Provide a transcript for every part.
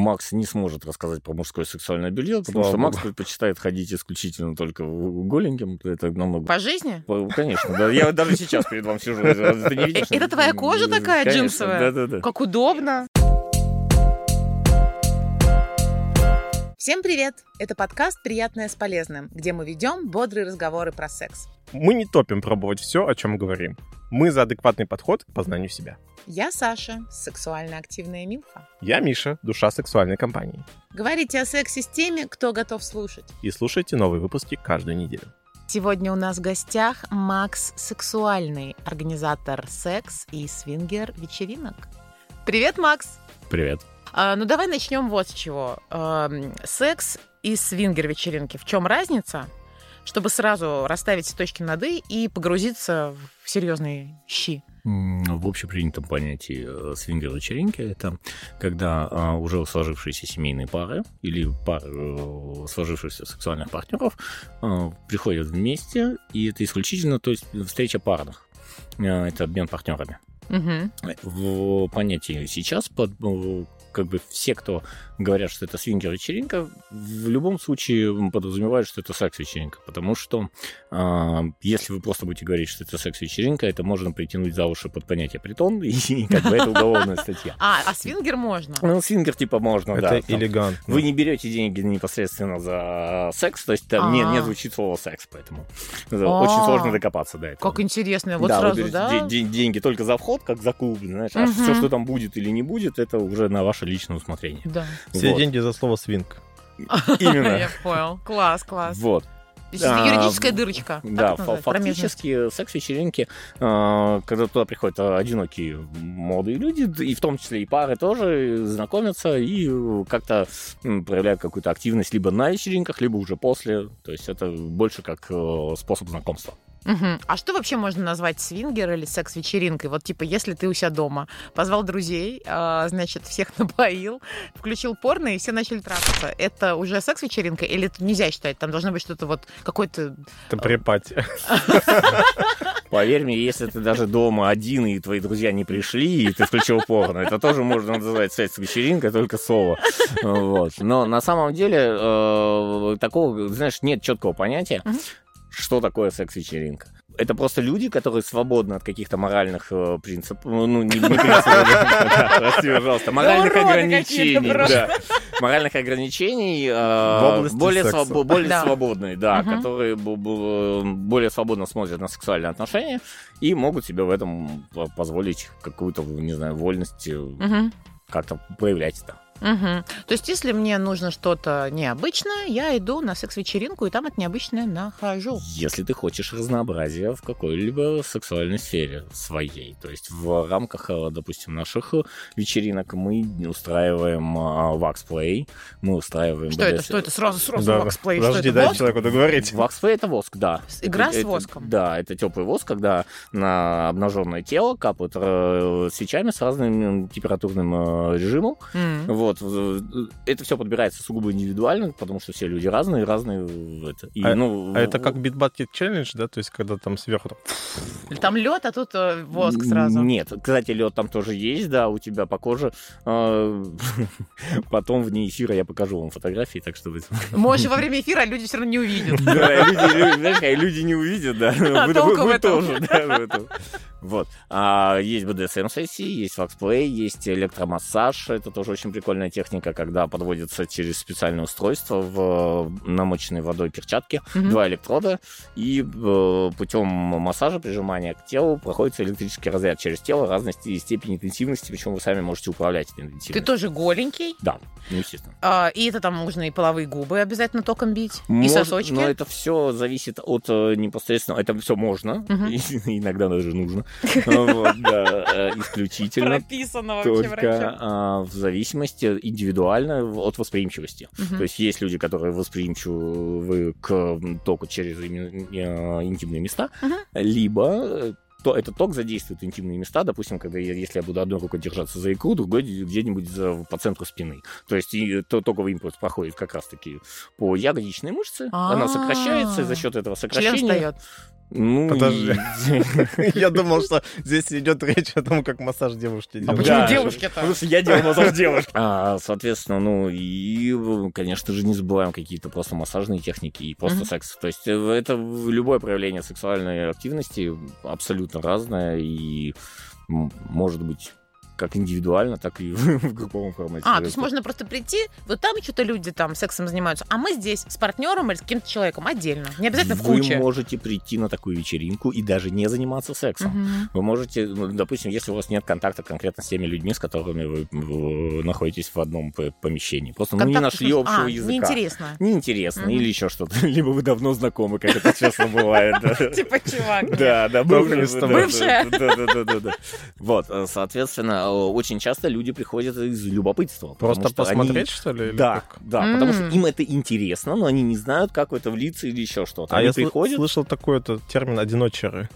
Макс не сможет рассказать про мужское сексуальное белье, потому Слава что Макс предпочитает ходить исключительно только в- голеньким. Это намного... По жизни? По- Конечно, да. Я даже сейчас перед вами сижу. Это? Это твоя кожа такая джинсовая? Да-да-да. Как удобно. Всем привет! Это подкаст «Приятное с полезным», где мы ведем бодрые разговоры про секс. Мы не топим пробовать все, о чем говорим. Мы за адекватный подход к познанию себя. Я Саша, сексуально активная Милфа. Я Миша, душа сексуальной компании. Говорите о сексе с теми, кто готов слушать. И слушайте новые выпуски каждую неделю. Сегодня у нас в гостях Макс Сексуальный, организатор секс и свингер-вечеринок. Привет, Макс! Привет. А, ну давай начнем вот с чего. Ам, секс и свингер-вечеринки. В чем разница? Чтобы сразу расставить точки над «и» и погрузиться в серьезные щи. В общепринятом понятии э, свингер-вечеринки это когда а, уже сложившиеся семейные пары или пары э, сложившихся сексуальных партнеров а, приходят вместе, и это исключительно то есть, встреча парных. А, Это обмен партнерами. Мгм. В понятии сейчас под, э, как бы все, кто говорят, что это свингер-вечеринка, в любом случае подразумевают, что это секс-вечеринка, потому что а, если вы просто будете говорить, что это секс-вечеринка, это можно притянуть за уши под понятие притон, и как бы это уголовная статья. А, а свингер можно? Ну, свингер типа можно, Это да. там. элегантно. Вы не берете деньги непосредственно за секс, то есть там не, не А. звучит слово секс, поэтому очень сложно докопаться до этого. Как интересно. Вот сразу, да? де- де- деньги только за вход, как за клуб, знаешь, а все, что там будет или не будет, это уже на ваше личное усмотрение. Да. Все Вот. деньги за слово свинг. Именно. Я понял. Класс, класс. Вот. Это А, юридическая дырочка. Да, фактически секс-вечеринки, э, когда туда приходят э, одинокие молодые люди, и в том числе и пары тоже знакомятся и э, как-то проявляют какую-то активность либо на вечеринках, либо уже после. То есть это больше как э, способ знакомства. Мгм. А что вообще можно назвать свингер или секс-вечеринкой? Вот типа, если ты у себя дома позвал друзей, а, значит, всех напоил, включил порно, и все начали трахаться. Это уже секс-вечеринка или это нельзя считать? Там должно быть что-то вот, какой-то... Это препати. Поверь мне, если ты даже дома один, и твои друзья не пришли, и ты включил порно, это тоже можно называть секс-вечеринкой, только слово. Вот. Но на самом деле э, такого, знаешь, нет четкого понятия. Что такое секс-вечеринка. Это просто люди, которые свободны от каких-то моральных э, принципов, ну, не, не принципов, прости, пожалуйста, моральных ограничений, да, моральных ограничений, э, более, более свободные, да, которые бу- более свободно смотрят на сексуальные отношения и могут себе в этом по- позволить какую-то, не знаю, вольность э, как-то проявлять это. Мгм. То есть, если мне нужно что-то необычное, я иду на секс-вечеринку, и там это необычное нахожу. Если ты хочешь разнообразия в какой-либо сексуальной сфере своей. То есть в рамках, э, допустим, наших э, вечеринок мы устраиваем ваксплей, мы устраиваем... Что это? BDSM. Что это? Сразу, сразу Да, воксплей. Что Подожди, это? дай воск? человеку договорить. Ваксплей это воск, да. Игра Это- с это- воском. Да, это теплый воск, когда на обнаженное тело капают э, свечами с разным температурным э, режимом. М. Вот. Э, Это все подбирается сугубо индивидуально, потому что все люди разные, разные э, это. И, А- ну, А это как битбакет челлендж, да? То есть, когда там сверху там... Там лед, а тут э, воск сразу. Нет, кстати, лед там тоже есть, да, у тебя по коже. Э, Потом вне эфира я покажу вам фотографии, так что вы... Можешь и во время эфира, а люди все равно не увидят. Да, люди, не увидят, да. А Вы- тоже, да, в этом. Вот. А, есть BDSM-сессии, есть ваксплей, есть электромассаж. Это тоже очень прикольная техника, когда подводится через специальное устройство в намоченной водой перчатке Мгм. два электрода, и э, путем массажа, прижимания к телу проходится электрический разряд через тело разной сте- степени интенсивности, причем вы сами можете управлять этой Ты интенсивностью. тоже голенький. Да, ну, естественно. а, и это там можно и половые губы обязательно током бить. И Может, сосочки. Но это все зависит от э, непосредственно. Это все можно, Мгм. и иногда даже нужно. Э, исключительно. Прописано Только а, в зависимости индивидуально от восприимчивости. Мгм. То есть есть люди, которые восприимчивы к току через э, интимные места, Мгм. либо э, то этот ток задействует интимные места, допустим, когда я, если я буду одной рукой держаться за икру, другой где-нибудь за- по центру спины. То есть и то, токовый импульс проходит как раз-таки по ягодичной мышце, она А. сокращается, и за счет этого Член сокращения встает. Ну, Подожди. Я думал, что здесь идет речь о том, как массаж девушки А делают. почему Да. девушки-то? Потому что я делал массаж девушки. А, соответственно, ну и, конечно же, не забываем какие-то просто массажные техники и просто секс. То есть э, это любое проявление сексуальной активности абсолютно разное и может быть как индивидуально, так и в групповом формате. А, то есть можно просто прийти, вот там что-то люди там сексом занимаются, а мы здесь с партнером или с каким-то человеком отдельно. Не обязательно в Вы куче. можете прийти на такую вечеринку и даже не заниматься сексом. Мгм. Вы можете, ну, допустим, если у вас нет контакта конкретно с теми людьми, с которыми вы, вы находитесь в одном помещении. Просто ну, не Контакт, нашли смысле- общего а, языка. Неинтересно. Неинтересно, Мгм. или еще что-то. Либо вы давно знакомы, как это часто бывает. Типа, чувак. Да, да, с да. Вот, э, соответственно, очень часто люди приходят из любопытства. Просто что посмотреть, они- что ли? Да, как? да, потому что им это интересно, но они не знают, как это влиться или еще что-то. А Они я приходят, слышал такой-то термин «одиночеры».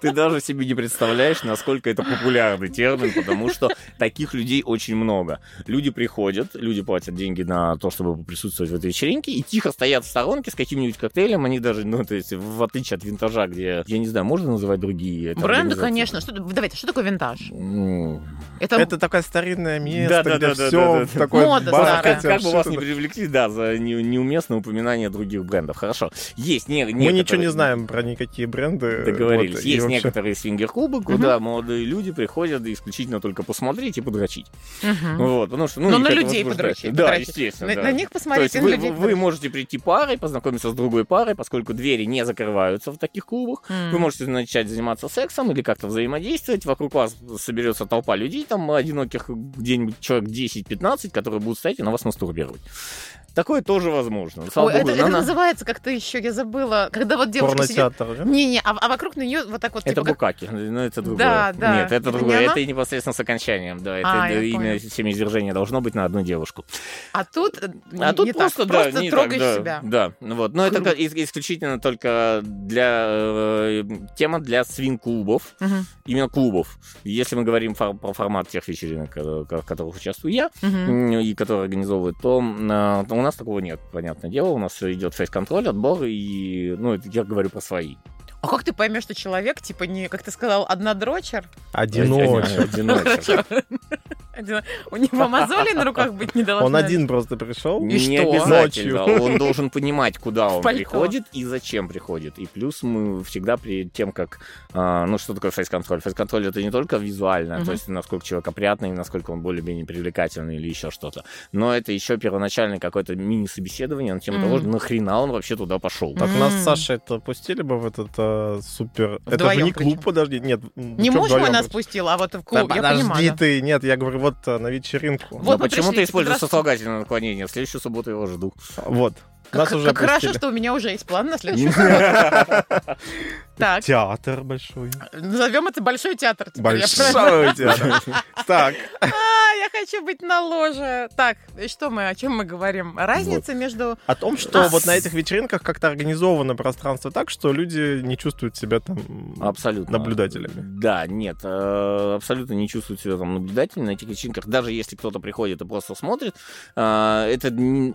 Ты даже себе не представляешь, насколько это популярный термин, потому что таких людей очень много. Люди приходят, люди платят деньги на то, чтобы присутствовать в этой вечеринке, и тихо стоят в сторонке с каким-нибудь коктейлем. Они даже, ну, то есть, в отличие от винтажа, где, я не знаю, можно называть другие Бренды, конечно. Что, давайте, что такое винтаж? Ну, Это, Это такое старинное место, Да, да, где да, все да, да. в такой Мода старая. как, как бы вас не привлекли, да, за не- неуместное упоминание других брендов. Хорошо. Есть не, Мы ничего не знаем про никакие бренды. Договорились. вот, Есть вообще- некоторые свингер-клубы, куда молодые люди приходят исключительно только посмотреть и подрочить. Мгм. Вот, потому что, ну, Ну, их на людей подрочить, Да, подрочить. естественно, на, да. на них То есть посмотреть, и на вы, людей вы можете прийти парой, познакомиться с другой парой, поскольку двери не закрываются в таких клубах. М. Вы можете начать заниматься сексом или как-то взаимодействовать. Вокруг вас соберется толпа людей, там одиноких где-нибудь человек 10-15, которые будут стоять и на вас мастурбировать. Такое тоже возможно. Слава Ой, богу, это, на- это на- называется как-то еще, я забыла, когда вот девушка сидит... Не-не, а, а вокруг нее вот так вот, Это типа, как- букаки, но это другое. Да, да. Нет, это Это другое. не Это и непосредственно с окончанием, да. Это А, да, я имя поняла. семяизвержения должно быть на одну девушку. а тут, э, А тут не просто, так, да, просто не трогаешь так, да, себя. Да, ну вот. Но это исключительно только для э, тема для свин-клубов, Мгм, именно клубов. Если мы говорим фор- про формат тех вечеринок, э, в которых участвую я, м, и которые организовывают, то, э, то у нас такого нет, понятное дело. У нас идет фейс-контроль, отбор, и, ну, я говорю про свои. А как ты поймешь, что человек, типа, не, как ты сказал, однодрочер? Одиночер. Одиночер. Один- У него мозоли на руках быть не должно. Он один просто пришел. И не что? обязательно. Он должен понимать, куда он приходит и зачем приходит. И плюс мы всегда перед тем, как... а, ну, что такое фейс-контроль? Фейс-контроль — это не только визуально, то есть насколько человек опрятный, насколько он более-менее привлекательный или еще что-то. Но это еще первоначальное какое-то мини-собеседование на тему того, нахрена он вообще туда пошел. Так нас М. с Сашей это пустили бы в этот э, супер... Это же Вдвоем не клуб, причем. подожди. Нет. Не муж мой нас пустил, а вот в клуб, я Подожди понимаю. да. ты, нет, я говорю, вот э, на вечеринку. Вот почему пришли, ты используешь сослагательное наклонение? В следующую субботу его жду. Вот. Как, Нас уже как хорошо, пустили. что у меня уже есть план на следующий. Так, Театр большой. назовем это Большой театр. Большой театр. Так, А, я хочу быть на ложе. Так, что мы, о чем мы говорим? Разница между... о том, что вот на этих вечеринках как-то организовано пространство так, что люди не чувствуют себя там Абсолютно. наблюдателями. Да, нет, э, абсолютно не чувствует себя там наблюдателем на этих вечеринках. Даже если кто-то приходит и просто смотрит, э, это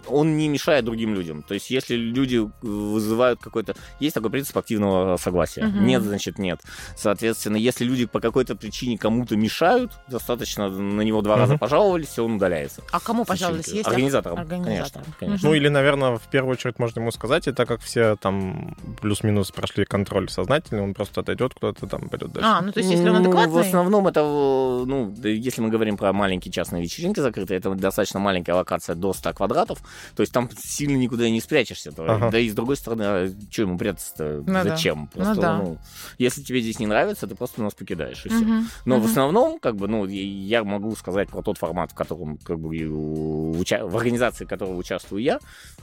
он не мешает другим людям. То есть, если люди вызывают какой-то... Есть такой принцип активного согласия. Мгм. Нет, значит, нет. Соответственно, если люди по какой-то причине кому-то мешают, достаточно на него два Мгм. раза пожаловались, и он удаляется. А кому, Вечеринки. есть... Организаторам, Организаторам. конечно. конечно. Ну или, наверное, в первую очередь можно ему сказать, и так как все там плюс-минус прошли контроль сознательный, он просто отойдет куда-то там, пойдет дальше. А, ну то есть, если он Ну, В адекватный... основном это, э, ну, если мы говорим про маленькие частные вечеринки закрытые, это достаточно маленькая локация до 100 квадратов, то есть там сильно никуда не спрячешься. Ага. Да и с другой стороны, а что ему прятаться-то? Ну да. Зачем? Ну Просто, да. ну, если тебе здесь не нравится, ты просто нас покидаешь, и все. Мгм, Но в мгм. основном, как бы, ну, я- могу сказать про тот формат, в котором, как бы, у- уча- в организации, в которой участвую я,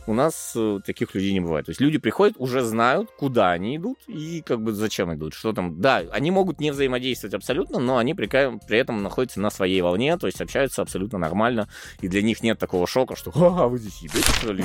у нас э, таких людей не бывает. То есть люди приходят, уже знают, куда они идут и, как бы, зачем идут, что там. Да, они могут не взаимодействовать абсолютно, но они при, при этом находятся на своей волне, то есть общаются абсолютно нормально, и для них нет такого шока, что «А, вы здесь едете, что ли?»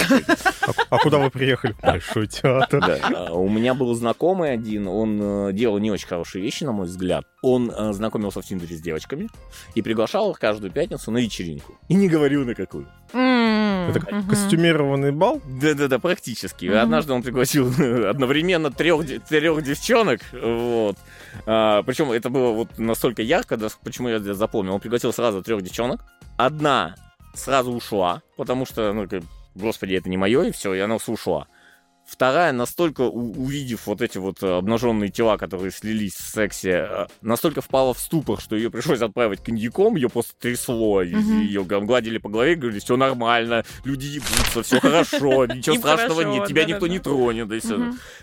А, а куда вы приехали? Большой театр. Да. А, У меня был знакомый один, он э, делал не очень хорошие вещи, на мой взгляд. Он э, знакомился в Тиндере с девочками и приглашал их каждую пятницу на вечеринку. И не говорил на какую. М, Это Мгм. костюмированный бал. Да-да-да, практически. Мгм. Однажды он пригласил одновременно трех, трех девчонок. Вот. А, причем это было вот настолько ярко, да, почему я запомнил. Он пригласил сразу трех девчонок. Одна сразу ушла, потому что, ну, как, господи, это не мое, и все, и она ушла. Вторая, настолько увидев вот эти вот э, обнаженные тела, которые слились в сексе, э, настолько впала в ступор, что ее пришлось отправить коньяком, ее просто трясло, ее гладили по голове, говорили, все нормально, люди ебутся, все хорошо, ничего страшного нет, тебя никто не тронет.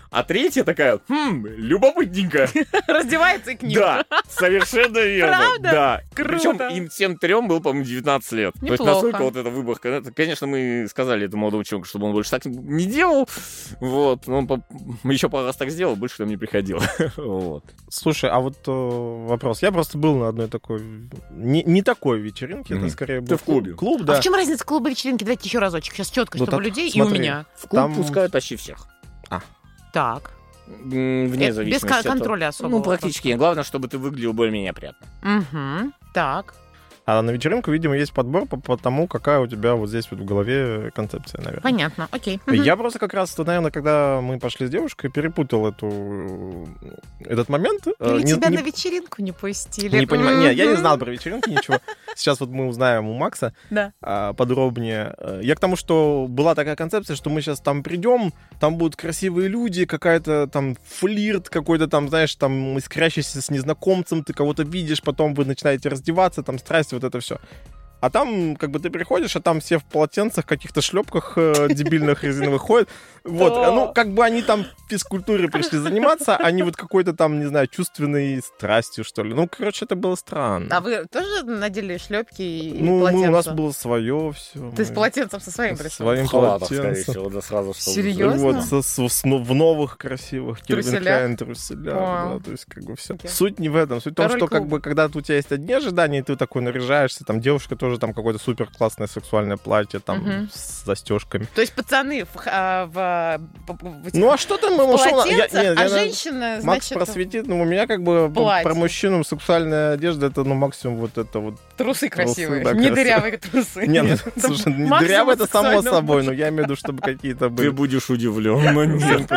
А третья такая, хм, любопытненько. Раздевается и к ним. Да, совершенно верно. Правда? Да. Причем им всем трем был, по-моему, 19 лет. То есть настолько вот эта выборка. это, Конечно, мы сказали этому молодому человеку, чтобы он больше так не делал. Вот. Он по- еще пару раз так сделал, больше к нам не приходил. Вот. Слушай, а вот э, вопрос. Я просто был на одной такой... Не, не такой вечеринке, это скорее был Ты в клубе. Клуб, А да. в чем разница клуба вечеринки? Давайте еще разочек. Сейчас четко, Ну чтобы у так, людей и у меня. В клуб Там- пускают почти всех. Так. М, Вне Э, зависимости Без от контроля особого. Ну, практически. Главное, чтобы ты выглядел более-менее опрятно. Угу. Так. А на вечеринку, видимо, есть подбор по, по тому, какая у тебя вот здесь вот в голове концепция, наверное. Понятно. Окей. Я просто как раз, наверное, когда мы пошли с девушкой, перепутал эту, этот момент. Э, Или не- тебя не- на вечеринку не пустили. Не понимаю. Не, я не знал про вечеринки ничего. Сейчас вот мы узнаем у Макса Да. а, подробнее. Э, Я к тому, что была такая концепция, что мы сейчас там придем, там будут красивые люди, какая-то там флирт какой-то там, знаешь, там искрящийся с незнакомцем, ты кого-то видишь, потом вы начинаете раздеваться, там страсть, вот это все. А там, как бы ты приходишь, а там все в полотенцах, каких-то шлепках э, дебильных резиновых ходят. Вот, ну, как бы они там физкультурой пришли заниматься, а не вот какой-то там, не знаю, чувственной страстью, что ли. Ну, короче, это было странно. А вы тоже надели шлепки и Ну, мы- полотенца? у нас было свое все. Ты с полотенцем со своим пришел? Своим халатах, скорее полотенцем. всего, да сразу. чтобы- Серьезно? Вот, со- с- с- ну, в новых красивых Кельвин Труселях? Да, то есть как бы все. Суть не в этом, суть в том, что как бы когда у тебя есть одни ожидания, и ты такой наряжаешься, там девушка тоже там какое-то супер классное сексуальное платье, там Мгм. с застежками. То есть пацаны в, а, в, а, п- п- в Ну а что там мы в ушел я- нет, а я на- женщина, Макс значит, просветит, ну у меня как бы платье. про мужчину сексуальная одежда это ну максимум вот это вот. Трусы красивые, да, не красивые. дырявые трусы. Не, ну, Нет, слушай, не максимум дырявое это само собой, но я имею в виду, чтобы какие-то Ты были. будешь удивлен, но нет.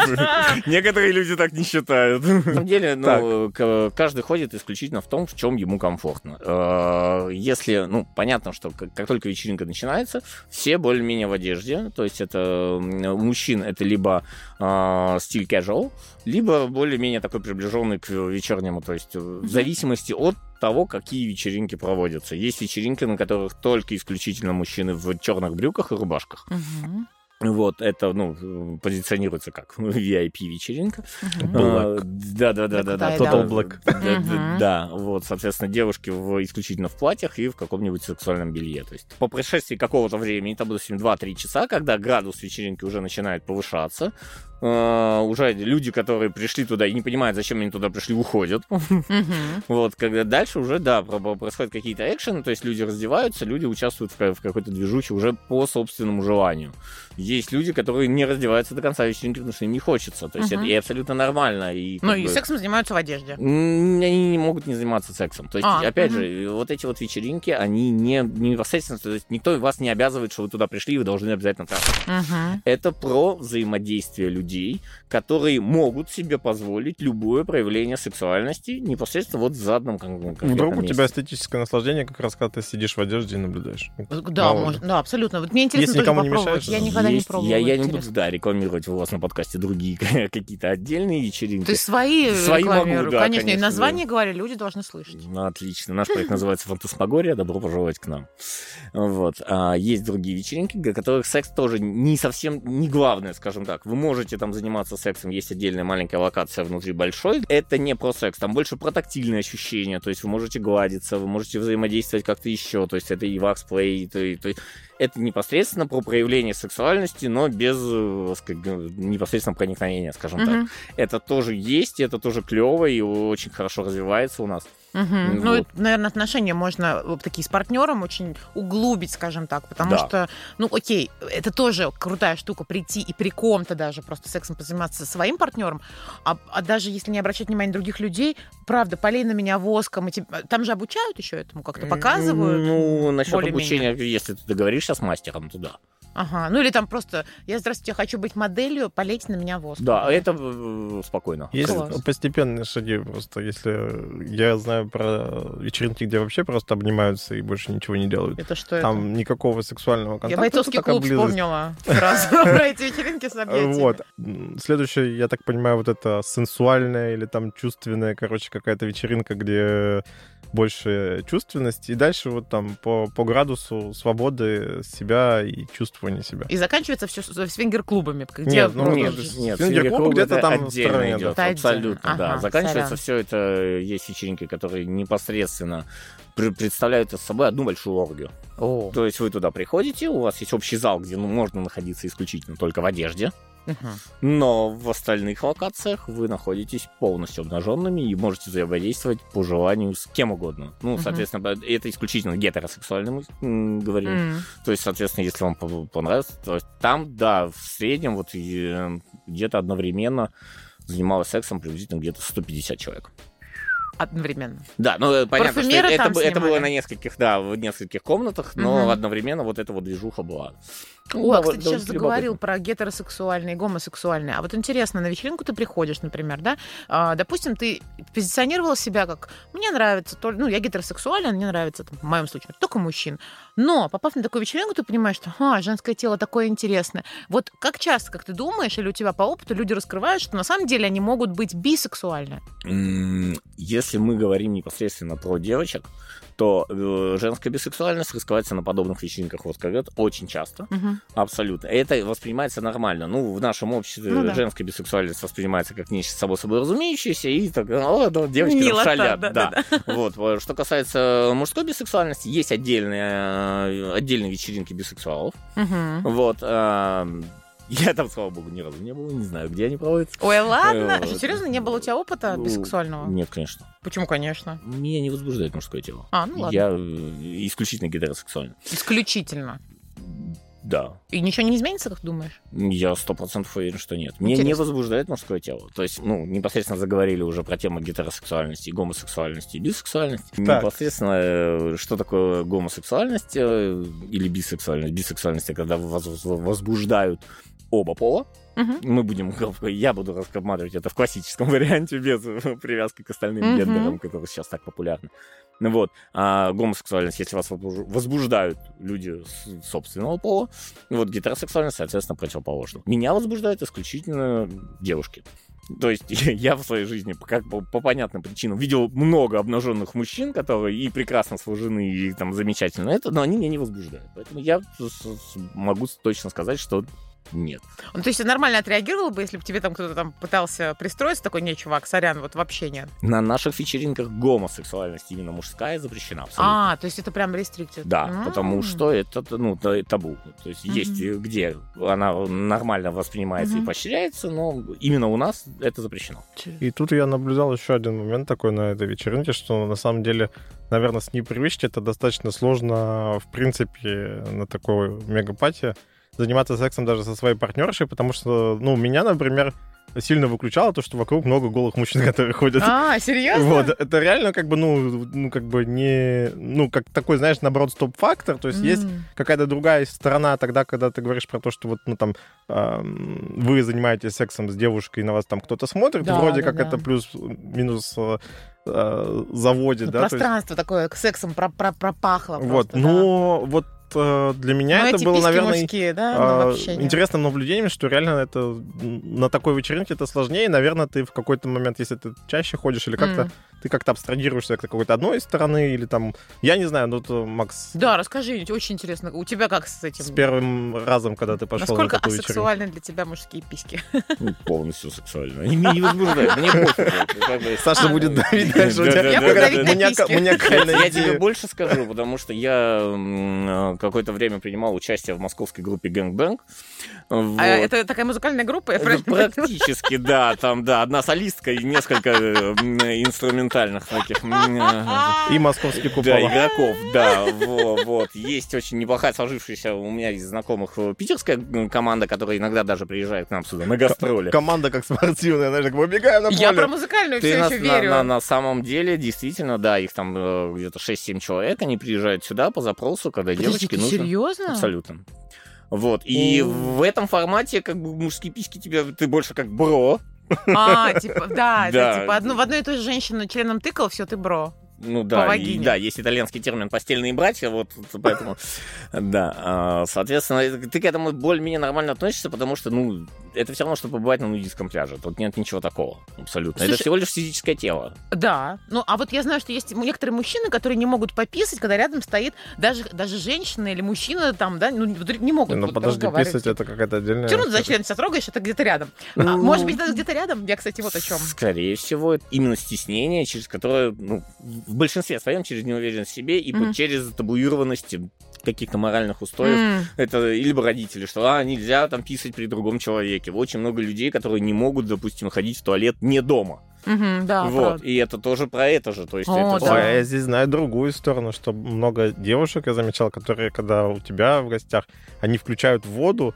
Некоторые люди так не считают. На самом деле, ну, к- каждый ходит исключительно в том, в чем ему комфортно. Э, Если, ну, понятно, что как как только вечеринка начинается, все более-менее в одежде. То есть это у мужчин это либо э, стиль casual, либо более-менее такой приближенный к вечернему. То есть э, в зависимости от того, какие вечеринки проводятся. Есть вечеринки, на которых только исключительно мужчины в черных брюках и рубашках. Мгм, Вот, это, ну, позиционируется как VIP-вечеринка. Black. Да, да, да, да, да. Total. Black. Да, вот, соответственно, девушки в, исключительно в платьях и в каком-нибудь сексуальном белье. То есть по прошествии какого-то времени, там, допустим, 2-3 часа, когда градус вечеринки уже начинает повышаться, э, уже люди, которые пришли туда и не понимают, зачем они туда пришли, уходят. Вот, когда дальше уже, да, про- про- происходят какие-то экшены, то есть люди раздеваются, люди участвуют в, ка- в какой-то движухе уже по собственному желанию. Есть люди, которые не раздеваются до конца вечеринки, потому что им не хочется. То есть это и абсолютно нормально. Ну и сексом занимаются в одежде. Они не могут не заниматься сексом. То есть, А, опять же, вот эти вот вечеринки, они не, не непосредственно, то есть никто вас не обязывает, что вы туда пришли, и вы должны обязательно трахаться. Это про взаимодействие людей, которые могут себе позволить любое проявление сексуальности непосредственно вот в заданном кон- конкретном Вдруг у месте. тебя эстетическое наслаждение, как раз когда ты сидишь в одежде и наблюдаешь. Да, может, да, абсолютно. Вот мне интересно Если никому не мешаешь, Я никогда не Есть- пробовала. Я, я не буду, да, рекламировать у вас на подкасте другие какие-то отдельные вечеринки. Ты свои, Свои могу, да, конечно. И конечно, название говори, люди должны слышать. Ну, отлично. Наш проект называется «Фантасмагория». Добро пожаловать к нам. Вот. А есть другие вечеринки, для которых секс тоже не совсем, не главное, скажем так. Вы можете там заниматься сексом, есть отдельная маленькая локация внутри большой. Это не про секс, там больше про тактильные ощущения. То есть вы можете гладиться, вы можете взаимодействовать как-то еще. То есть это и ваксплей, то, и- то есть это непосредственно про проявление сексуальности, но без э, ска- непосредственно проникновения, скажем так. Мгм. Это тоже есть, это тоже клево и очень хорошо развивается у нас. Мгм. Вот. Ну, это, наверное, отношения можно вот такие с партнером очень углубить, скажем так, потому Да. что, ну, окей, это тоже крутая штука прийти и при ком-то даже просто сексом позаниматься со своим партнером, а, а даже если не обращать внимания других людей, правда, полей на меня воском, и тебе- там же обучают еще этому, как-то показывают. Ну, насчет обучения, если ты договоришься с мастером, то да. Ага. Ну или там просто я здравствуйте, хочу быть моделью, полейте на меня воск. Да, это э, спокойно. Есть Класс. постепенные шаги просто. Если я знаю про вечеринки, где вообще просто обнимаются и больше ничего не делают. Это что это? Там никакого сексуального Я контакта. бойцовский только клуб близость. вспомнила сразу про эти вечеринки с объятиями. Вот. Следующее, я так понимаю, вот это сенсуальная или там чувственная, короче, какая-то вечеринка, где больше чувственности. И дальше вот там по, по градусу свободы себя и чувствования себя. И заканчивается все свингер-клубами, где Нет, ну, нет, нет, свингер-клуб где-то там отдельно стороне, идет, да. Абсолютно, отдельно. да. Ага, Заканчивается сорян. все это, есть вечеринки, которые непосредственно пр- представляют из собой одну большую оргию. О, То есть вы туда приходите, у вас есть общий зал, где ну, можно находиться исключительно только в одежде. Но в остальных локациях вы находитесь полностью обнаженными и можете взаимодействовать по желанию с кем угодно. Ну, соответственно, это исключительно гетеросексуально мы м, говорим. То есть, соответственно, если вам по- понравится, то там, да, в среднем вот и, э, где-то одновременно занималось сексом приблизительно где-то 150 человек. одновременно. Да, ну э, понятно, что Парфюмеры это, там бы- это было на нескольких, да, в нескольких комнатах, но Мгм. одновременно вот эта вот движуха была. Ну, О, да, кстати, вот сейчас заговорил про гетеросексуальные и гомосексуальные. А вот интересно, на вечеринку ты приходишь, например, да? А, допустим, ты позиционировала себя как «мне нравится, то- ну, я гетеросексуальна, мне нравится, там, в моем случае, только мужчин». Но, попав на такую вечеринку, ты понимаешь, что а, женское тело такое интересное. Вот как часто, как ты думаешь, или у тебя по опыту люди раскрывают, что на самом деле они могут быть бисексуальны? Если мы говорим непосредственно про девочек, то э, женская бисексуальность раскрывается на подобных вечеринках вот как это очень часто. Мгм. Абсолютно. Это воспринимается нормально. Ну, в нашем обществе Ну да. женская бисексуальность воспринимается как нечто само собой разумеющееся, и так, о, да, девочки Мило шалят. да, да. да, Вот. э, Что касается мужской бисексуальности, есть отдельные, э, отдельные вечеринки бисексуалов. Мгм. Вот. эм, Я там, слава богу, ни разу не был, не знаю, где они проводятся. Ой, ладно. Э, Что, серьезно, не было у тебя опыта ну, бисексуального? Нет, конечно. Почему, конечно? Меня не возбуждает мужское тело. А, ну ладно. Я э, исключительно гетеросексуальный. Исключительно. Да. И ничего не изменится, как думаешь? Я сто процентов уверен, что нет. Меня не возбуждает мужское тело. То есть, ну, непосредственно заговорили уже про тему гетеросексуальности, гомосексуальности и бисексуальности. Так. Непосредственно, э, что такое гомосексуальность э, или бисексуальность? Бисексуальность, когда воз- возбуждают оба пола. Мгм. Мы будем, я буду рассматривать это в классическом варианте, без привязки к остальным Мгм. гендерам, которые сейчас так популярны. Ну Вот. А гомосексуальность, если вас возбуж- возбуждают люди собственного пола, вот гетеросексуальность, соответственно, противоположно. Меня возбуждают исключительно девушки. То есть я в своей жизни как бы по понятным причинам видел много обнаженных мужчин, которые и прекрасно сложены, и там замечательно это, но они меня не возбуждают. Поэтому я могу точно сказать, что нет. Ну, то есть ты нормально отреагировал бы, если бы тебе там кто-то там пытался пристроиться, такой, не, чувак, сорян, вот вообще нет. На наших вечеринках гомосексуальность именно мужская запрещена абсолютно. А, то есть это прям рестриктит. Да, М. потому что это ну, та- табу. То есть Мгм. есть э, где она нормально воспринимается и Мгм. поощряется, но именно у нас это запрещено. И тут я наблюдал еще один момент такой на этой вечеринке, что на самом деле, наверное, с непривычки это достаточно сложно, в принципе, на такой мегапате заниматься сексом даже со своей партнершей, потому что, ну, меня, например, сильно выключало то, что вокруг много голых мужчин, которые ходят. А, серьезно? Вот, это реально как бы, ну, ну, как бы не, ну, как такой, знаешь, наоборот, стоп-фактор, то есть есть М. какая-то другая сторона тогда, когда ты говоришь про то, что вот, ну, там, эм, вы занимаетесь сексом с девушкой, и на вас там кто-то смотрит, Да, вроде да, как да. это плюс-минус э, э, заводит, Ну, да, то есть- Пространство такое к сексом про- про- пропахло вот, просто, да. но вот э, для меня Ну, это было, наверное, мужские, да, а, ну, вообще нет. интересным наблюдением, что реально это на такой вечеринке это сложнее. Наверное, ты в какой-то момент, если ты чаще ходишь или как-то, М. ты как-то абстрагируешься к какой-то одной стороны или там, я не знаю, ну, то, Макс, Да, расскажи, очень интересно. У тебя как с этим? с первым разом, когда ты пошел Насколько на такую вечеринку. асексуальны для тебя мужские письки? Ну, полностью сексуально. Они меня не возбуждают, мне пофиг. Саша А, будет давить дальше. Я буду давить на письки. Я тебе больше скажу, потому что я э, какое-то время принимал участие в московской группе Gangbang. Вот. А это такая музыкальная группа? Ну? Практически, да, там, да, одна солистка и несколько э, м, инструментальных таких э, И московский да, купола. игроков, да, во, вот. Есть очень неплохая сложившаяся у меня из знакомых э, питерская команда, которая иногда даже приезжает к нам сюда на гастроли. Команда как спортивная, знаешь, как выбегаем на Я про поле. музыкальную все еще верю. на- самом деле, действительно, да, их там э, где-то 6-7 человек, они приезжают сюда по запросу, когда ты нужно... серьезно? Абсолютно. Вот. И в этом формате, как бы, мужские письки тебе, ты больше как бро. А, типа, да, Да. типа одну, в одной и той же женщину членом тыкал, все, ты бро. Ну По да, и, да, есть итальянский термин постельные братья, вот поэтому, да, а, соответственно, ты к этому более-менее нормально относишься, потому что, ну, это все равно, что побывать на нудистском пляже, тут нет ничего такого, абсолютно. это всего лишь физическое тело. Да. Ну, а вот я знаю, что есть некоторые мужчины, которые не могут пописать, когда рядом стоит даже, даже женщина или мужчина там, да, ну, не могут Ну, вот подожди, писать это какая-то отдельная... Все равно за член себя трогаешь, это где-то рядом. А, Ну, может быть, даже где-то рядом? Я, кстати, вот о чем. Скорее всего, это именно стеснение, через которое, ну, в большинстве своем, через неуверенность в себе и по- через табуированность каких-то моральных устоев. М, Это либо родители, что а, нельзя там писать при другом человеке. Очень много людей, которые не могут, допустим, ходить в туалет не дома. мгм, да, вот. правда. И это тоже про это же. То есть О, это да. А я здесь знаю другую сторону, что много девушек, я замечал, которые, когда у тебя в гостях, они включают воду,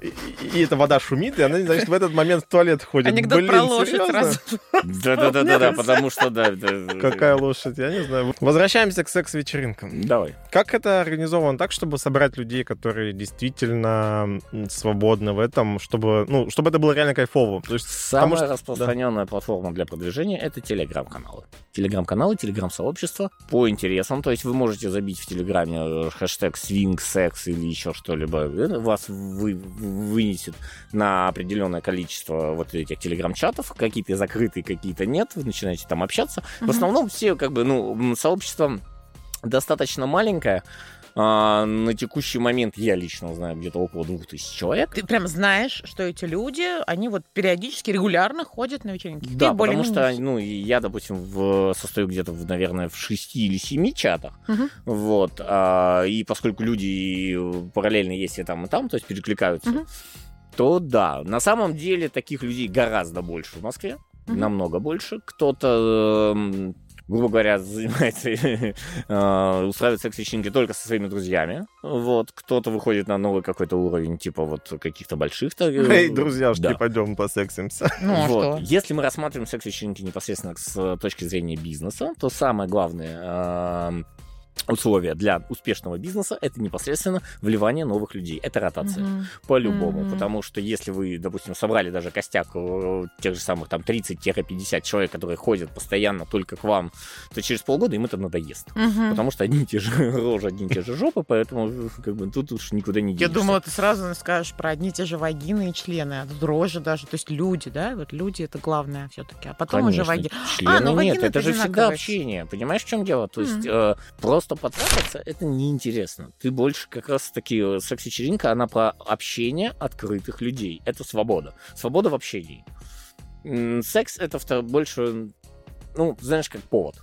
и, и эта вода шумит, и она, значит, в этот момент в туалет ходит. Анекдот Блин, про лошадь сразу. Да-да-да-да, потому что да. это- Какая лошадь, я не знаю. Возвращаемся к секс-вечеринкам. Давай. Как это организовано так, чтобы собрать людей, которые действительно свободны в этом, чтобы, ну, чтобы это было реально кайфово? То есть, Самая что- распространенная платформа для продвижения это телеграм-каналы. Телеграм-каналы, телеграм-сообщества по интересам. То есть вы можете забить в телеграме э, хэштег свинг, секс или еще что-либо. Это Вас вы, вынесет на определенное количество вот этих телеграм-чатов. Какие-то закрытые, какие-то нет. Вы начинаете там общаться. В Мгм. основном все как бы, ну, сообщество достаточно маленькое. А, на текущий момент я лично знаю где-то около двух тысяч человек. Ты прям знаешь, что эти люди, они вот периодически, регулярно ходят на вечеринки. Да, Ты более потому что, ну, я, допустим, в, состою где-то, в, наверное, в шести или семи чатах, Мгм. вот, а, и поскольку люди параллельно есть и там, и там, то есть перекликаются, Мгм. то да, на самом деле таких людей гораздо больше в Москве, Мгм. намного больше. Кто-то, эм, грубо говоря, занимается, э, устраивает секс-вечеринки только со своими друзьями, вот, кто-то выходит на новый какой-то уровень, типа вот каких-то больших. э, эй, друзья, да. пойдем посексимся. Ну, а Вот. что? Если мы рассматриваем секс-вечеринки непосредственно с э, точки зрения бизнеса, то самое главное эм, условие для успешного бизнеса это непосредственно вливание новых людей. Это ротация. Мгм. По-любому. Мгм. Потому что если вы, допустим, собрали даже костяк э, тех же самых там 30-50 человек, которые ходят постоянно только к вам, то через полгода им это надоест. Мгм. Потому что одни и те же рожи, одни и те же жопы, поэтому э, как бы тут уж никуда не Я денешься. думала, ты сразу скажешь про одни и те же вагины и члены, а тут рожи даже, то есть люди, да, вот люди это главное все-таки, а потом уже Конечно. вагины. Члены А, ну, нет, это же всегда общение. Понимаешь, в чем дело? То есть Мгм. э, просто потрахаться это неинтересно. Ты больше как раз таки э, секс-вечеринка, она про общение открытых людей. Это свобода. Свобода в общении. Секс это больше, ну, знаешь, как повод.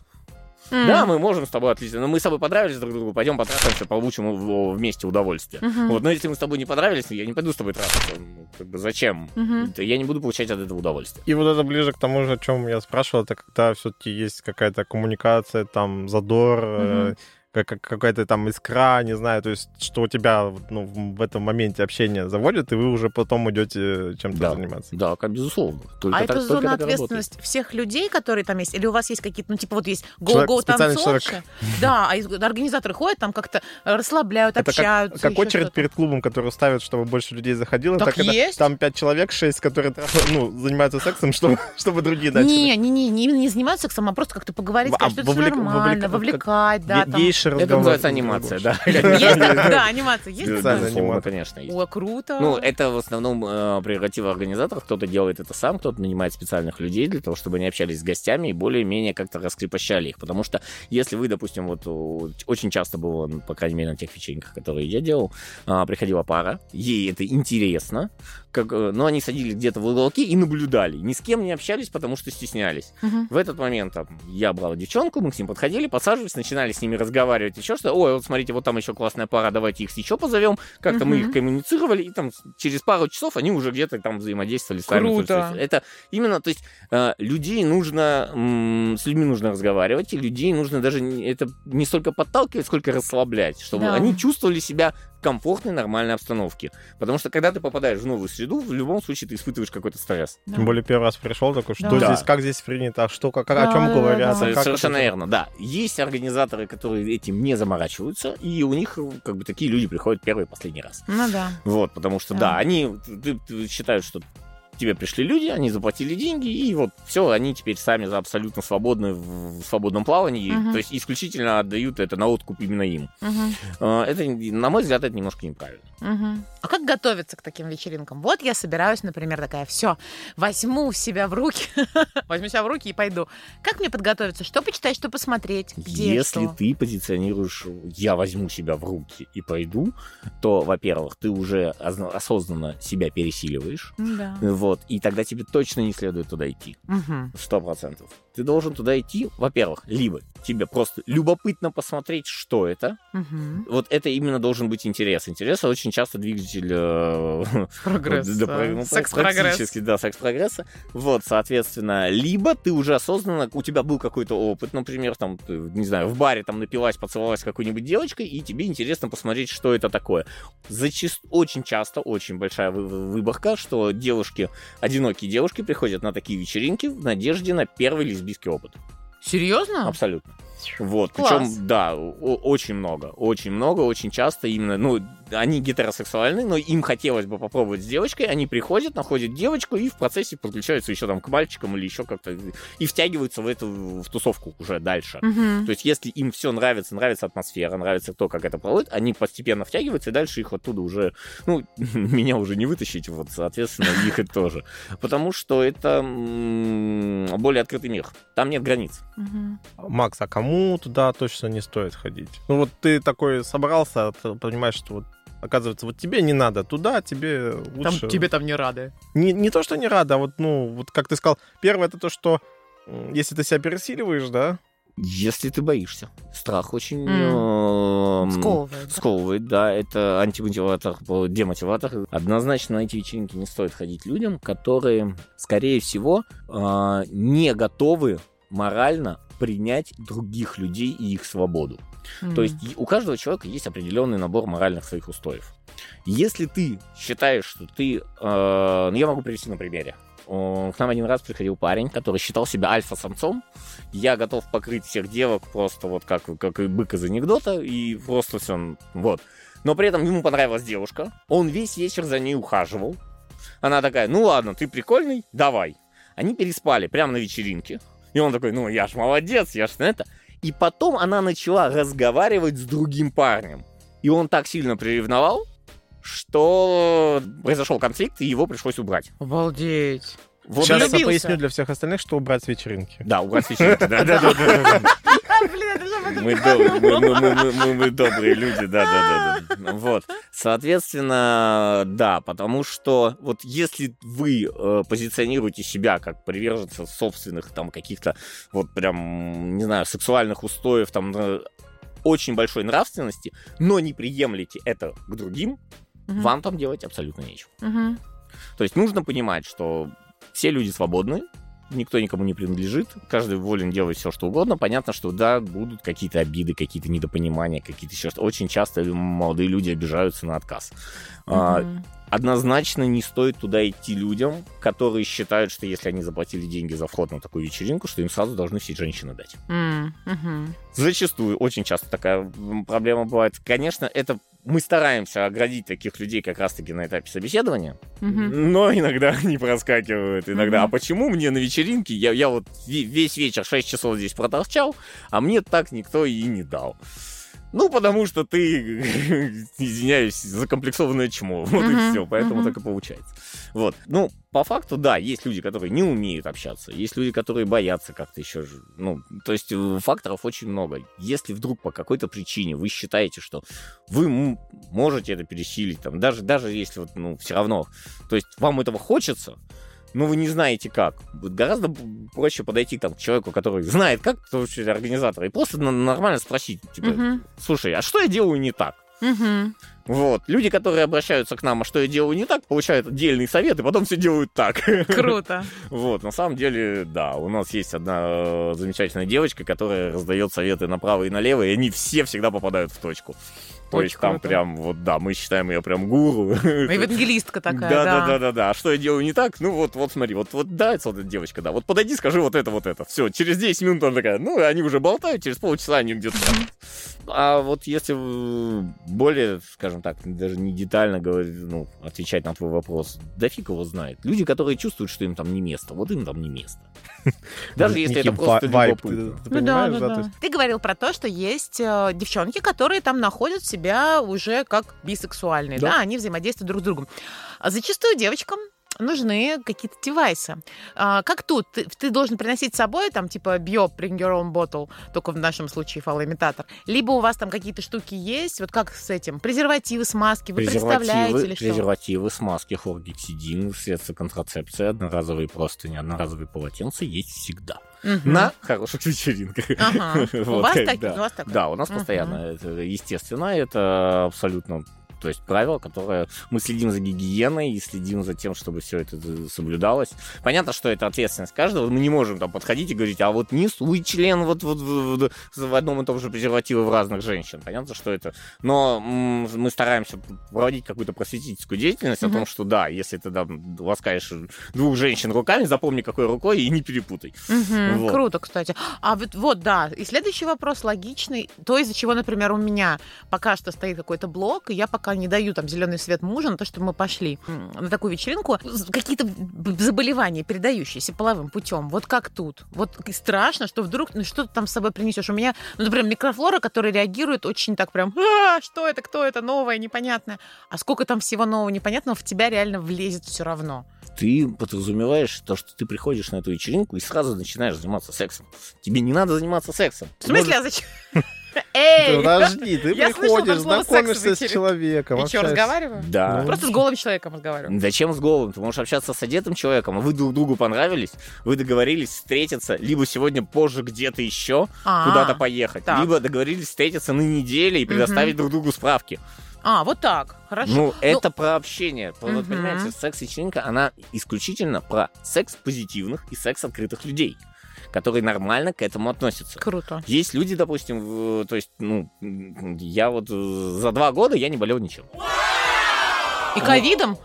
М. Да, мы можем с тобой отлично, но мы с тобой понравились друг другу, пойдем потрахаемся, получим вместе удовольствие. Мгм. Вот, но если мы с тобой не понравились, я не пойду с тобой трахаться. Ну, как бы зачем? Это Я не буду получать от этого удовольствие. И вот это ближе к тому же, о чем я спрашивал, это когда все-таки есть какая-то коммуникация, там, задор, Мгм. Как- как- какая-то там искра, не знаю, то есть, что у тебя ну, в этом моменте общения заводит, и вы уже потом идете чем-то Да. заниматься. Да, как безусловно. Только А так- это зона ответственности всех людей, которые там есть? Или у вас есть какие-то, ну, типа вот есть специальный танцовщи? Да, а из- организаторы ходят там как-то расслабляют, Это общаются. как очередь перед клубом, который ставят, чтобы больше людей заходило. Так есть. там пять человек, шесть, которые ну, занимаются сексом, чтобы, чтобы другие начали. Не, не, не, не, не заниматься сексом, а просто как-то поговорить, А сказать, что это нормально, вовлек- вовлекать, да, Ге- там. гейши Это разговор. называется анимация, да. Есть, да, анимация есть. Анимация. конечно, есть. О, круто. Ну, это в основном э, прерогатива организаторов. Кто-то делает это сам, кто-то нанимает специальных людей для того, чтобы они общались с гостями и более-менее как-то раскрепощали их. Потому что если вы, допустим, вот о, очень часто было, ну, по крайней мере, на тех вечеринках, которые я делал, а, приходила пара, ей это интересно, как, но они садились где-то в уголке и наблюдали. Ни с кем не общались, потому что стеснялись. Мгм. В этот момент там, я брал девчонку, мы к ним подходили, подсаживались, начинали с ними разговаривать, еще что Ой, вот смотрите, вот там еще классная пара, давайте их еще позовем. Как-то мы Мгм. их коммуницировали, и там через пару часов они уже где-то там взаимодействовали с вами. Круто. Это именно, то есть э, людей нужно, с людьми нужно разговаривать, и людей нужно даже, не- это не столько подталкивать, сколько расслаблять, чтобы Да. они чувствовали себя комфортной, нормальной обстановке. Потому что когда ты попадаешь в новую среду, в любом случае ты испытываешь какой-то стресс. Да. Тем более первый раз пришел такой, что Да. здесь, как здесь принято, а что, как, Да, о чем да, говорят. да. а как Совершенно это- верно, да. Есть организаторы, которые этим не заморачиваются, и у них как бы такие люди приходят первый и последний раз. Ну да. Вот, потому что, Да. да, они ты- ты считают, что тебе пришли люди, они заплатили деньги, и вот все, они теперь сами за абсолютно свободны в свободном плавании, Мгм. то есть исключительно отдают это на откуп именно им. А, Это, на мой взгляд, это немножко неправильно. Мгм. А как готовиться к таким вечеринкам? Вот я собираюсь, например, такая, все, возьму себя в руки, возьму себя в руки и пойду. Как мне подготовиться? Что почитать, что посмотреть? Где Если что? ты позиционируешь «я возьму себя в руки и пойду», то, во-первых, ты уже озна- осознанно себя пересиливаешь, Да. Вот, и тогда тебе точно не следует туда идти. Сто процентов. Ты должен туда идти, во-первых, либо тебе просто любопытно посмотреть, что это. Мгм. Вот это именно должен быть интерес. Интерес очень часто двигатель... э, Прогресс. да, про- ну, Секс-прогресс. Практически, да, секс-прогресса. Вот, соответственно, либо ты уже осознанно, у тебя был какой-то опыт, например, там, ты, не знаю, в баре там напилась, поцеловалась с какой-нибудь девочкой, и тебе интересно посмотреть, что это такое. Зачаст... Очень часто, очень большая вы- вы- выборка, что девушки, одинокие девушки приходят на такие вечеринки в надежде на первый лесбийский опыт. Серьезно? Абсолютно. Вот, Класс. причем, да, очень много, очень много, очень часто именно, ну, они гетеросексуальны, но им хотелось бы попробовать с девочкой, они приходят, находят девочку и в процессе подключаются еще там к мальчикам или еще как-то, и втягиваются в эту, в тусовку уже дальше. Мгм. То есть, если им все нравится, нравится атмосфера, нравится то, как это проводит, они постепенно втягиваются, и дальше их оттуда уже, ну, меня уже не вытащить, вот, соответственно, их и тоже. Потому что это более открытый мир. Там нет границ. Макс, а кому туда точно не стоит ходить? Ну вот ты такой собрался, ты понимаешь, что вот оказывается, вот тебе не надо туда, тебе Там, лучше... тебе там не рады. Не, не то, что не рада, а вот, ну, вот как ты сказал, первое это то, что если ты себя пересиливаешь, да, Если ты боишься. Страх очень М. эм, Сковывает. да? сковывает, да, это антимотиватор, э, демотиватор. Однозначно на эти вечеринки не стоит ходить людям, которые, скорее всего, э, не готовы морально принять других людей и их свободу. Мгм. То есть у каждого человека есть определенный набор моральных своих устоев. Если ты считаешь, что ты... э, ну, я могу привести на примере. К нам один раз приходил парень, который считал себя альфа-самцом. Я готов покрыть всех девок просто вот как, как и бык из анекдота, и просто все, вот. Но при этом ему понравилась девушка, он весь вечер за ней ухаживал. Она такая, ну ладно, ты прикольный, давай. Они переспали прямо на вечеринке. И он такой, ну я ж молодец, я ж на это. И потом она начала разговаривать с другим парнем. И он так сильно приревновал, что произошел конфликт, и его пришлось убрать. Обалдеть. Вот Сейчас я поясню для всех остальных, что убрать с вечеринки. Да, убрать вечеринки, да, Мы, доб- мы, мы- мы- мы- мы- добрые люди, да, да, да, да. Вот. Соответственно, да, потому что вот если вы э, позиционируете себя как приверженца собственных там каких-то вот прям, не знаю, сексуальных устоев, там э, очень большой нравственности, но не приемлете это к другим, Мгм. вам там делать абсолютно нечего. Мгм. То есть нужно понимать, что все люди свободны, никто никому не принадлежит, каждый волен делать все, что угодно. Понятно, что да, будут какие-то обиды, какие-то недопонимания, какие-то еще что Очень часто молодые люди обижаются на отказ. Мгм. Однозначно не стоит туда идти людям, которые считают, что если они заплатили деньги за вход на такую вечеринку, что им сразу должны все женщины дать. Мгм. Зачастую, очень часто такая проблема бывает. Конечно, это мы стараемся оградить таких людей как раз-таки на этапе собеседования, Мгм. но иногда они проскакивают. Иногда, Мгм. а почему мне на вечеринке, я, я вот ве- весь вечер 6 часов здесь проторчал, а мне так никто и не дал. Ну, потому что ты, извиняюсь, закомплексованное чмо. Вот и Мгм, все. Поэтому мгм. так и получается. Вот. Ну, по факту, да, есть люди, которые не умеют общаться, есть люди, которые боятся как-то еще. Ну, то есть э, факторов очень много. Если вдруг по какой-то причине вы считаете, что вы можете это пересилить, там, даже, даже если вот, ну, все равно, то есть вам этого хочется, но вы не знаете как. Гораздо проще подойти там, к человеку, который знает как, в том числе организатора, и просто нормально спросить, типа, Мгм. слушай, а что я делаю не так? Мгм. Вот. Люди, которые обращаются к нам, а что я делаю не так, получают отдельный совет, и потом все делают так. Круто. Вот, на самом деле, да, у нас есть одна э, замечательная девочка, которая раздает советы направо и налево, и они все всегда попадают в точку. То Очень есть там круто. прям, вот да, мы считаем ее прям гуру. Евангелистка такая, Да, да. да, да, да, да. А что я делаю не так? Ну вот, вот смотри, вот, вот нравится вот эта девочка, да. Вот подойди, скажи вот это, вот это. Все, через 10 минут она такая, ну, они уже болтают, через полчаса они где-то. А вот если э, более, скажем так, даже не детально говорить, ну, отвечать на твой вопрос, да фиг его знает. Люди, которые чувствуют, что им там не место, вот им там не место. Даже если это просто ва- вайб, любопытно. ты- ты Ну да, да, да, да. Ты говорил про то, что есть э, девчонки, которые там находят себя уже как бисексуальные, да, Да. они взаимодействуют друг с другом. А зачастую девочкам нужны какие-то девайсы. А, как тут? Ты, ты должен приносить с собой, там, типа, био, bring your own bottle, только в нашем случае фалоимитатор. Либо у вас там какие-то штуки есть, вот как с этим? Презервативы, смазки, вы представляете или что? презервативы, смазки, хлоргексидин, средства контрацепции, одноразовые простыни, одноразовые полотенца есть всегда. Мгм. На хороших вечеринках. Ага. У Вот вас как, так- да. у вас такое? Да, у нас Мгм. постоянно. Это, естественно, это абсолютно то есть правило, которое мы следим за гигиеной и следим за тем, чтобы все это соблюдалось. Понятно, что это ответственность каждого. Мы не можем там подходить и говорить, а вот не суй член вот, вот в, в- одном и том же презервативе в разных женщин. Понятно, что это. Но мы стараемся проводить какую-то просветительскую деятельность Мгм. о том, что да, если ты там ласкаешь двух женщин руками, запомни, какой рукой и не перепутай. Мгм, Вот. Круто, кстати. А вот, вот, да. И следующий вопрос логичный. То, из-за чего, например, у меня пока что стоит какой-то блок, и я пока не даю там зеленый свет мужа на то, чтобы мы пошли на такую вечеринку. Какие-то заболевания, передающиеся половым путем. Вот как тут. Вот страшно, что вдруг ну, что ты там с собой принесешь. У меня, ну, например, микрофлора, которая реагирует очень так прям, «А, что это, кто это, новое, непонятное. А сколько там всего нового, непонятного, в тебя реально влезет все равно. ты подразумеваешь то, что ты приходишь на эту вечеринку и сразу начинаешь заниматься сексом. Тебе не надо заниматься сексом. В смысле, а зачем? Эй! Подожди, ты Я слышала приходишь, «секс» знакомишься с человеком. И что, разговариваю? Да. Ну, Просто с голым человеком разговариваю. Зачем с голым? Ты можешь общаться с одетым человеком, а вы друг другу понравились, вы договорились встретиться, либо сегодня позже где-то еще А, куда-то поехать, так. либо договорились встретиться на неделе и предоставить друг другу справки. А, вот так. Хорошо. Ну, это про общение. Про- вот Мгм. Понимаете, секс-вечеринка, она исключительно про секс позитивных и секс открытых людей, которые нормально к этому относятся. Круто. Есть люди, допустим, в- то есть, ну, я вот э, за два года я не болел ничем. И ковидом?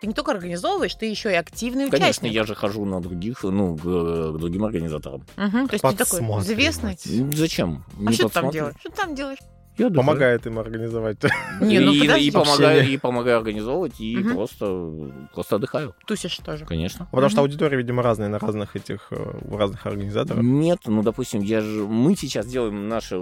Ты не только организовываешь, ты еще и активный Конечно, участник. я же хожу на других, ну, к, к другим организаторам. Мгм, То есть ты такой известный. Зачем? А Не что ты там делаешь? Что ты там делаешь? Я. Помогает им организовать. Не, ну и, и помогаю, и помогаю организовывать, и Мгм. просто, просто отдыхаю, Тусишь тоже. конечно. Потому что Мгм. аудитория, видимо, разная на разных этих, э, у разных организаторов. Нет, ну, допустим, я же, мы сейчас делаем наши,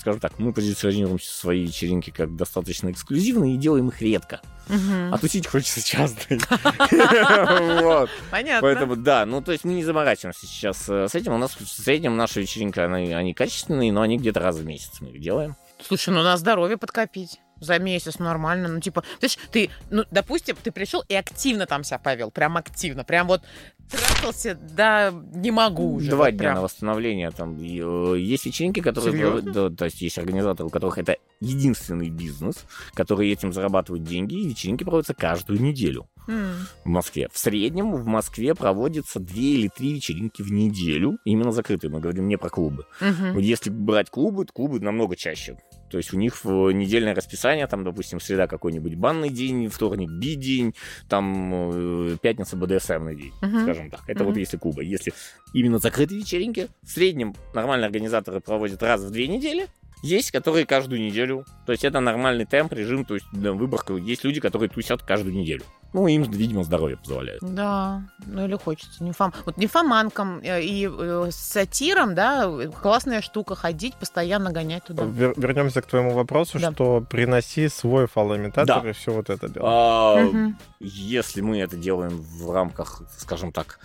скажем так, мы позиционируем свои вечеринки как достаточно эксклюзивные и делаем их редко. Мгм. А тусить хочется часто. Понятно. Поэтому, да, ну, то есть мы не заморачиваемся сейчас э, с этим. У нас в среднем наша вечеринка, они, они качественные, но они где-то раз в месяц мы их делаем. Слушай, ну на здоровье подкопить. За месяц нормально. Ну, типа, ты ж, ты, ну, допустим, ты пришел и активно там себя повел. Прям активно. Прям вот трахался, да, не могу уже. Два вот дня прям. на восстановление. Там э, есть вечеринки, которые... Серьезно? да, то есть есть организаторы, у которых это единственный бизнес, которые этим зарабатывают деньги, и вечеринки проводятся каждую неделю М. в Москве. В среднем в Москве проводится две или три вечеринки в неделю, именно закрытые, мы говорим не про клубы. Вот Если брать клубы, то клубы намного чаще. То есть у них в недельное расписание, там, допустим, среда какой-нибудь банный день, вторник би-день, там э, пятница БДСМный день, Мгм. скажем так. Это вот Мгм. если клубы. Если именно закрытые вечеринки, в среднем нормальные организаторы проводят раз в две недели, есть, которые каждую неделю. То есть это нормальный темп, режим, то есть выборка. Есть люди, которые тусят каждую неделю. Ну, им, видимо, здоровье позволяет. Да, ну или хочется. Нимфом... Вот нимфоманкам э, и э, сатирам, да, классная штука ходить, постоянно гонять туда. Вер- Вернемся к твоему вопросу, Да. что приноси свой фалоимитатор Да. и все вот это дело. А, Мгм. Если мы это делаем в рамках, скажем так,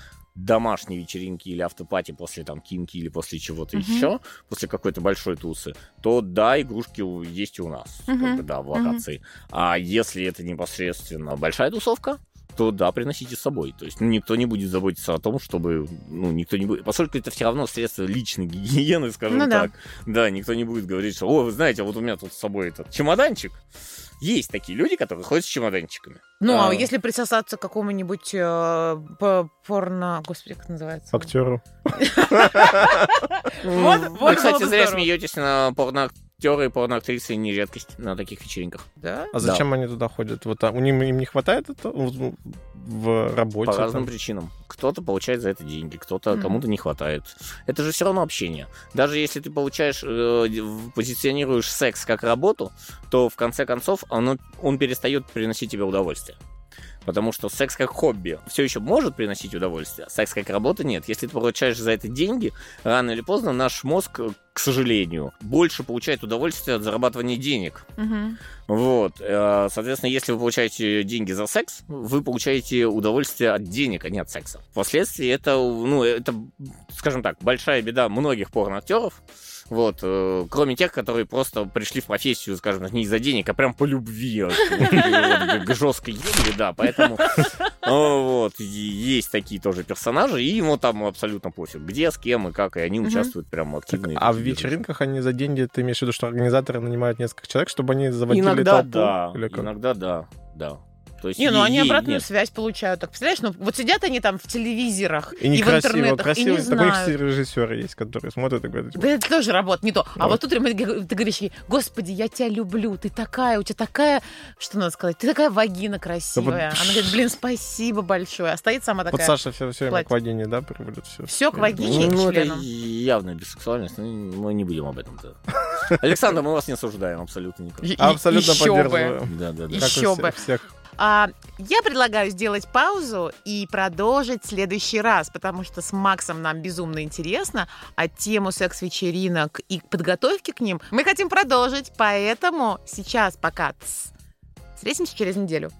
домашней вечеринки или автопати после там кинки или после чего-то Мгм. еще, после какой-то большой тусы, то да, игрушки есть и у нас, Мгм. как бы, да, в локации. А если это непосредственно большая тусовка, то да, приносите с собой. То есть ну, никто не будет заботиться о том, чтобы, ну, никто не будет, поскольку это все равно средство личной гигиены, скажем Ну да. так. Да. никто не будет говорить, что, о, вы знаете, вот у меня тут с собой этот чемоданчик. Есть такие люди, которые ходят с чемоданчиками. Ну, а, А. если присосаться к какому-нибудь э, по- порно... Господи, как это называется? Актеру. Вот- Вы, кстати, зря смеетесь на порноактеры и порноактрисы не редкость на таких вечеринках. Да? А зачем они туда ходят? Вот а, у них им не хватает это в, в работе? По разным там? причинам. Кто-то получает за это деньги, кто-то Мгм. кому-то не хватает. Это же все равно общение. Даже если ты получаешь, э, позиционируешь секс как работу, то в конце концов оно, он перестает приносить тебе удовольствие. Потому что секс как хобби все еще может приносить удовольствие, а секс как работа нет. Если ты получаешь за это деньги, рано или поздно наш мозг, к сожалению, больше получает удовольствие от зарабатывания денег. Мгм. Вот, э, соответственно, если вы получаете деньги за секс, вы получаете удовольствие от денег, а не от секса. Впоследствии это, ну, это, скажем так, большая беда многих порноактеров. Вот, э, кроме тех, которые просто пришли в профессию, скажем не из-за денег, а прям по любви, вот, вот, к жесткой ебли, да, поэтому ну, вот, есть такие тоже персонажи, и ему там абсолютно пофиг, где, с кем и как, и они участвуют прям активно. А в вечеринках они за деньги, ты имеешь в виду, что организаторы нанимают несколько человек, чтобы они заводили Иногда толпу? да, Или как? иногда да, да. То есть Не, ну они обратную нет. связь получают. Так, представляешь, ну вот сидят они там в телевизорах И и, в интернетах, красиво. и не Такой знают. режиссеры есть, которые смотрят и говорят, типа, Да это тоже работа, не то. А Да. вот тут ты говоришь ей, господи, я тебя люблю, ты такая, у тебя такая, что надо сказать, ты такая вагина красивая. Она говорит, блин, спасибо большое. А стоит сама вот такая, Саша все, время платье. к вагине, да, приводит все. Всё к вагине. Ну, это членом. явная бисексуальность, но мы не будем об этом. да. Александр, мы вас не осуждаем абсолютно никак. Абсолютно поддерживаю. Да, да, да. Еще бы. всех. А, я предлагаю сделать паузу и продолжить в следующий раз, потому что с Максом нам безумно интересно, а тему секс-вечеринок и подготовки к ним мы хотим продолжить, поэтому сейчас пока. Встретимся через неделю.